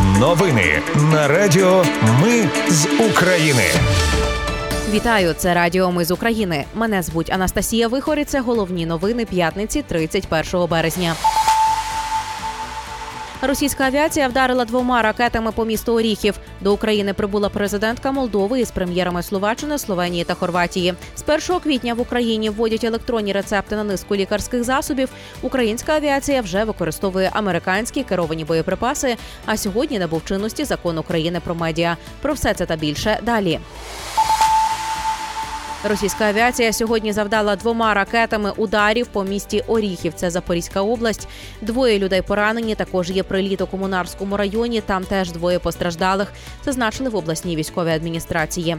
Новини на Радіо Ми з України. Вітаю, це Радіо Ми з України. Мене звуть Анастасія Вихорі. Це головні новини п'ятниці, 31 березня. Російська авіація вдарила двома ракетами по місту Оріхів. До України прибула президентка Молдови із прем'єрами Словаччини, Словенії та Хорватії. З 1 квітня в Україні вводять електронні рецепти на низку лікарських засобів. Українська авіація вже використовує американські керовані боєприпаси. А сьогодні набув чинності закон України про медіа. Про все це та більше далі. Російська авіація сьогодні завдала двома ракетами ударів по місті Оріхів. Це Запорізька область. Двоє людей поранені. Також є приліт у комунарському районі. Там теж двоє постраждалих. Зазначили в обласній військовій адміністрації.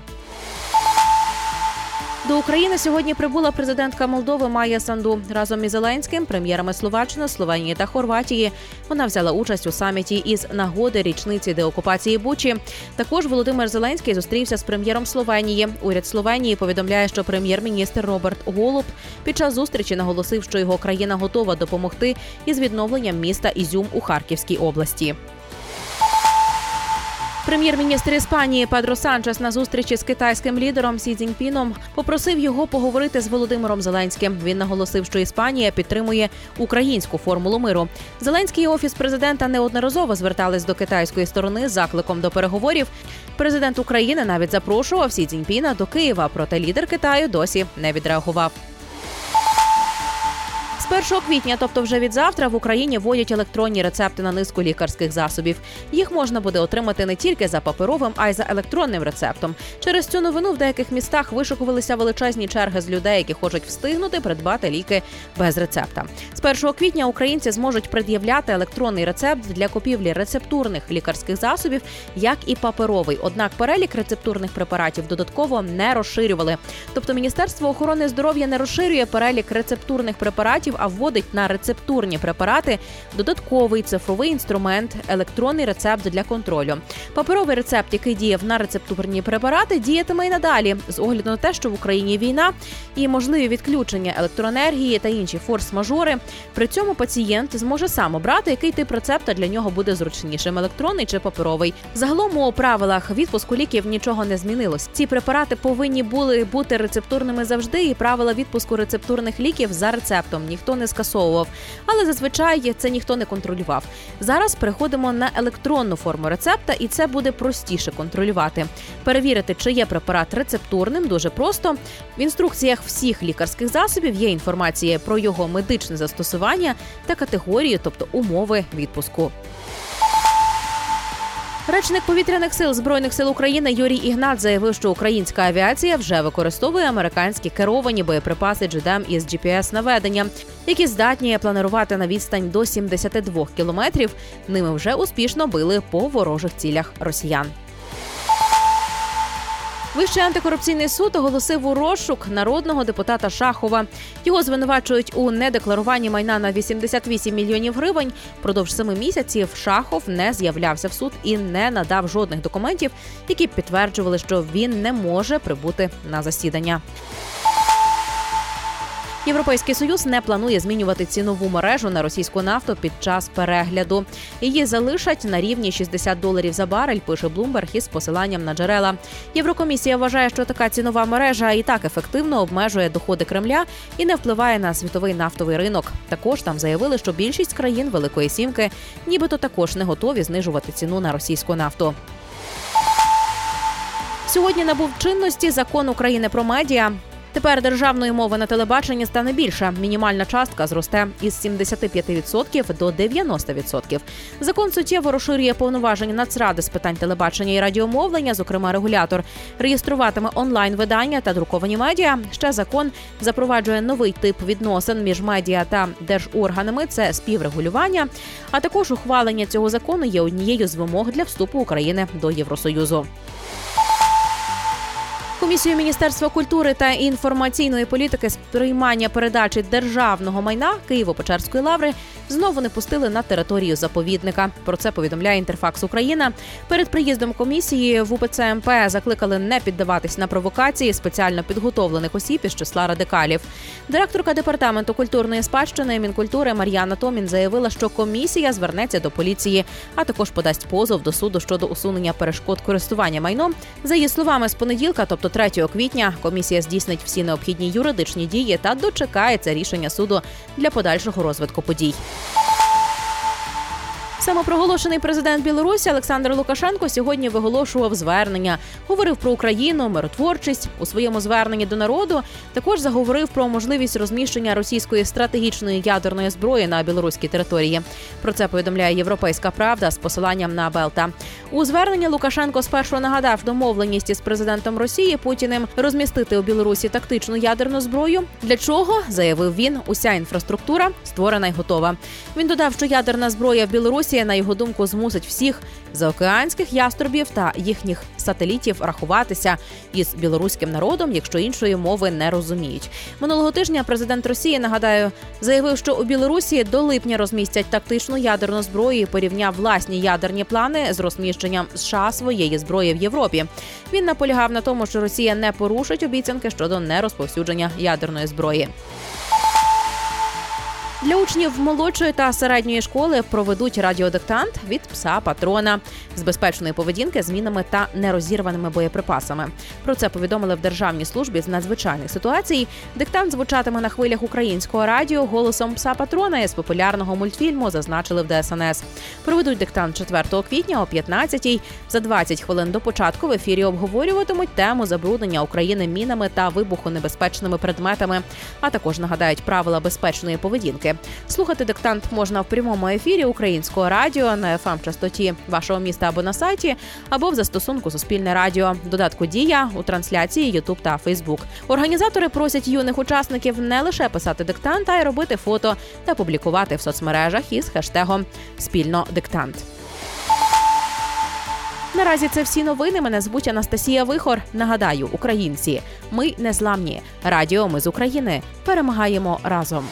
До України сьогодні прибула президентка Молдови Майя Санду разом із Зеленським, прем'єрами Словаччини, Словенії та Хорватії. Вона взяла участь у саміті із нагоди річниці деокупації Бучі. Також Володимир Зеленський зустрівся з прем'єром Словенії. Уряд Словенії повідомляє, що прем'єр-міністр Роберт Голуб під час зустрічі наголосив, що його країна готова допомогти із відновленням міста Ізюм у Харківській області. Прем'єр-міністр Іспанії Педро Санчес на зустрічі з китайським лідером Сі Цзіньпіном попросив його поговорити з Володимиром Зеленським. Він наголосив, що Іспанія підтримує українську формулу миру. Зеленський і офіс президента неодноразово звертались до китайської сторони з закликом до переговорів. Президент України навіть запрошував Сі Цзіньпіна до Києва, проте лідер Китаю досі не відреагував. З 1 квітня, тобто вже від завтра, в Україні вводять електронні рецепти на низку лікарських засобів. Їх можна буде отримати не тільки за паперовим, а й за електронним рецептом. Через цю новину в деяких містах вишикувалися величезні черги з людей, які хочуть встигнути придбати ліки без рецепта. З 1 квітня українці зможуть пред'являти електронний рецепт для купівлі рецептурних лікарських засобів, як і паперовий. Однак перелік рецептурних препаратів додатково не розширювали. Тобто Міністерство охорони здоров'я не розширює перелік рецептурних препаратів а вводить на рецептурні препарати додатковий цифровий інструмент, електронний рецепт для контролю. Паперовий рецепт, який діяв на рецептурні препарати, діятиме й надалі з огляду на те, що в Україні війна і можливі відключення електроенергії та інші форс-мажори. При цьому пацієнт зможе сам обрати, який тип рецепта для нього буде зручнішим електронний чи паперовий. Загалом у правилах відпуску ліків нічого не змінилось. Ці препарати повинні були бути рецептурними завжди, і правила відпуску рецептурних ліків за рецептом ніхто не скасовував, але зазвичай це ніхто не контролював. Зараз переходимо на електронну форму рецепта, і це буде простіше контролювати. Перевірити, чи є препарат рецептурним, дуже просто. В інструкціях всіх лікарських засобів є інформація про його медичне застосування та категорії, тобто умови відпуску. Речник повітряних сил збройних сил України Юрій Ігнат заявив, що українська авіація вже використовує американські керовані боєприпаси GDAM із gps наведення, які здатні планувати на відстань до 72 кілометрів. Ними вже успішно били по ворожих цілях росіян. Вищий антикорупційний суд оголосив у розшук народного депутата Шахова. Його звинувачують у недекларуванні майна на 88 мільйонів гривень. Продовж семи місяців Шахов не з'являвся в суд і не надав жодних документів, які підтверджували, що він не може прибути на засідання. Європейський союз не планує змінювати цінову мережу на російську нафту під час перегляду. Її залишать на рівні 60 доларів за барель. Пише Блумберг із посиланням на джерела. Єврокомісія вважає, що така цінова мережа і так ефективно обмежує доходи Кремля і не впливає на світовий нафтовий ринок. Також там заявили, що більшість країн Великої Сімки, нібито також не готові знижувати ціну на російську нафту. Сьогодні набув чинності закон України про медіа. Тепер державної мови на телебаченні стане більше. Мінімальна частка зросте із 75% до 90%. Закон суттєво розширює повноваження Нацради з питань телебачення і радіомовлення, зокрема регулятор, реєструватиме онлайн видання та друковані медіа. Ще закон запроваджує новий тип відносин між медіа та держорганами. Це співрегулювання. А також ухвалення цього закону є однією з вимог для вступу України до Євросоюзу. Комісію Міністерства культури та інформаційної політики з приймання передачі державного майна Києво-Печерської лаври знову не пустили на територію заповідника. Про це повідомляє Інтерфакс Україна. Перед приїздом комісії в УПЦ МП закликали не піддаватись на провокації спеціально підготовлених осіб із числа радикалів. Директорка департаменту культурної спадщини Мінкультури Мар'яна Томін заявила, що комісія звернеться до поліції, а також подасть позов до суду щодо усунення перешкод користування майном. За її словами, з понеділка, тобто 3 квітня, комісія здійснить всі необхідні юридичні дії та дочекається рішення суду для подальшого розвитку подій. Самопроголошений президент Білорусі Олександр Лукашенко сьогодні виголошував звернення, говорив про Україну, миротворчість у своєму зверненні до народу. Також заговорив про можливість розміщення російської стратегічної ядерної зброї на білоруській території. Про це повідомляє Європейська Правда з посиланням на Белта. У зверненні Лукашенко спершу нагадав домовленість із президентом Росії Путіним розмістити у Білорусі тактичну ядерну зброю. Для чого заявив він, уся інфраструктура створена й готова. Він додав, що ядерна зброя в Білорусі. Росія, на його думку, змусить всіх заокеанських яструбів та їхніх сателітів рахуватися із білоруським народом, якщо іншої мови не розуміють. Минулого тижня президент Росії нагадаю заявив, що у Білорусі до липня розмістять тактичну ядерну зброю і порівняв власні ядерні плани з розміщенням США своєї зброї в Європі. Він наполягав на тому, що Росія не порушить обіцянки щодо нерозповсюдження ядерної зброї. Для учнів молодшої та середньої школи проведуть радіодиктант від пса патрона з безпечної поведінки, змінами та нерозірваними боєприпасами. Про це повідомили в державній службі з надзвичайних ситуацій. Диктант звучатиме на хвилях українського радіо голосом пса патрона із популярного мультфільму. Зазначили в ДСНС. Проведуть диктант 4 квітня о 15-й. За 20 хвилин до початку в ефірі обговорюватимуть тему забруднення України мінами та вибухонебезпечними предметами, а також нагадають правила безпечної поведінки. Слухати диктант можна в прямому ефірі українського радіо на fm частоті вашого міста або на сайті, або в застосунку Суспільне радіо. Додатку Дія у трансляції Ютуб та Фейсбук. Організатори просять юних учасників не лише писати диктант, а й робити фото та публікувати в соцмережах із хештегом Спільно диктант. Наразі це всі новини. Мене звуть Анастасія Вихор. Нагадаю, українці, ми незламні. Радіо ми з України перемагаємо разом.